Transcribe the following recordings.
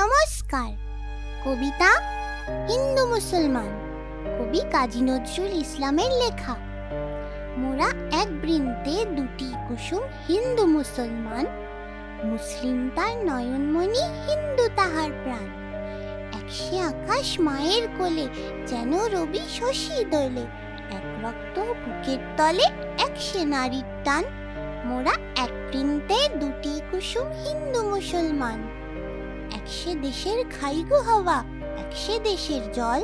নমস্কার। কবিতা, হিন্দু মুসলমান। কবি কাজী নজরুল ইসলামের লেখা। মোরা এক বৃন্তে দুটি কুসুম হিন্দু মুসলমান। মুসলিম তার নয়নমণি, হিন্দু তাহার প্রাণ। একশে আকাশ মায়ের কোলে, যেন রবি শশী দোলে। এক রক্ত বুকের তলে একশে নারীর টান। মোরা এক বৃন্তে দুটি কুসুম হিন্দু মুসলমান। একসে দেশের খাইগু হওয়া একসে দেশের জল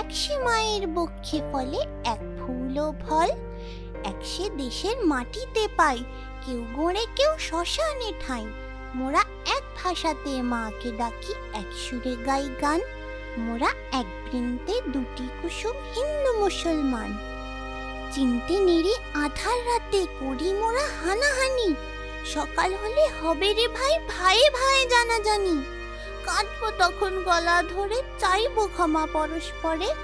একসে মায়ের বক্ষে ফলে এক ফুল ও ফল একসে দেশের মাটিতে পাই, কেউ গোড়ে কেউ শ্মশানে ঠাই। মোরা এক ভাষাতে মাকে ডাকি এক সুরে গাই গান, মোরা এক বৃন্তে দুটি কুসুম হিন্দু মুসলমান। চিনতে নেড়ে আধার রাতে করি মোরা হানাহানি, সকাল হলে হবে রে ভাই ভাই ভাই জানা জানি কাঁদবো তখন গলা ধরে, চাইব ক্ষমা পরস্পরে।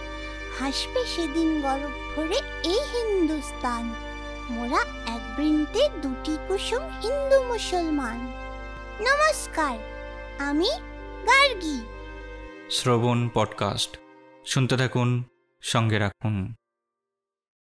হাসবে সেদিন গরব ভরে এই হিন্দুস্তান। মোরা এক বৃন্তে দুটি কুসুম হিন্দু মুসলমান। নমস্কার, আমি গার্গী। শ্রবণ পডকাস্ট। শুনতে থাকুন, সঙ্গে রাখুন।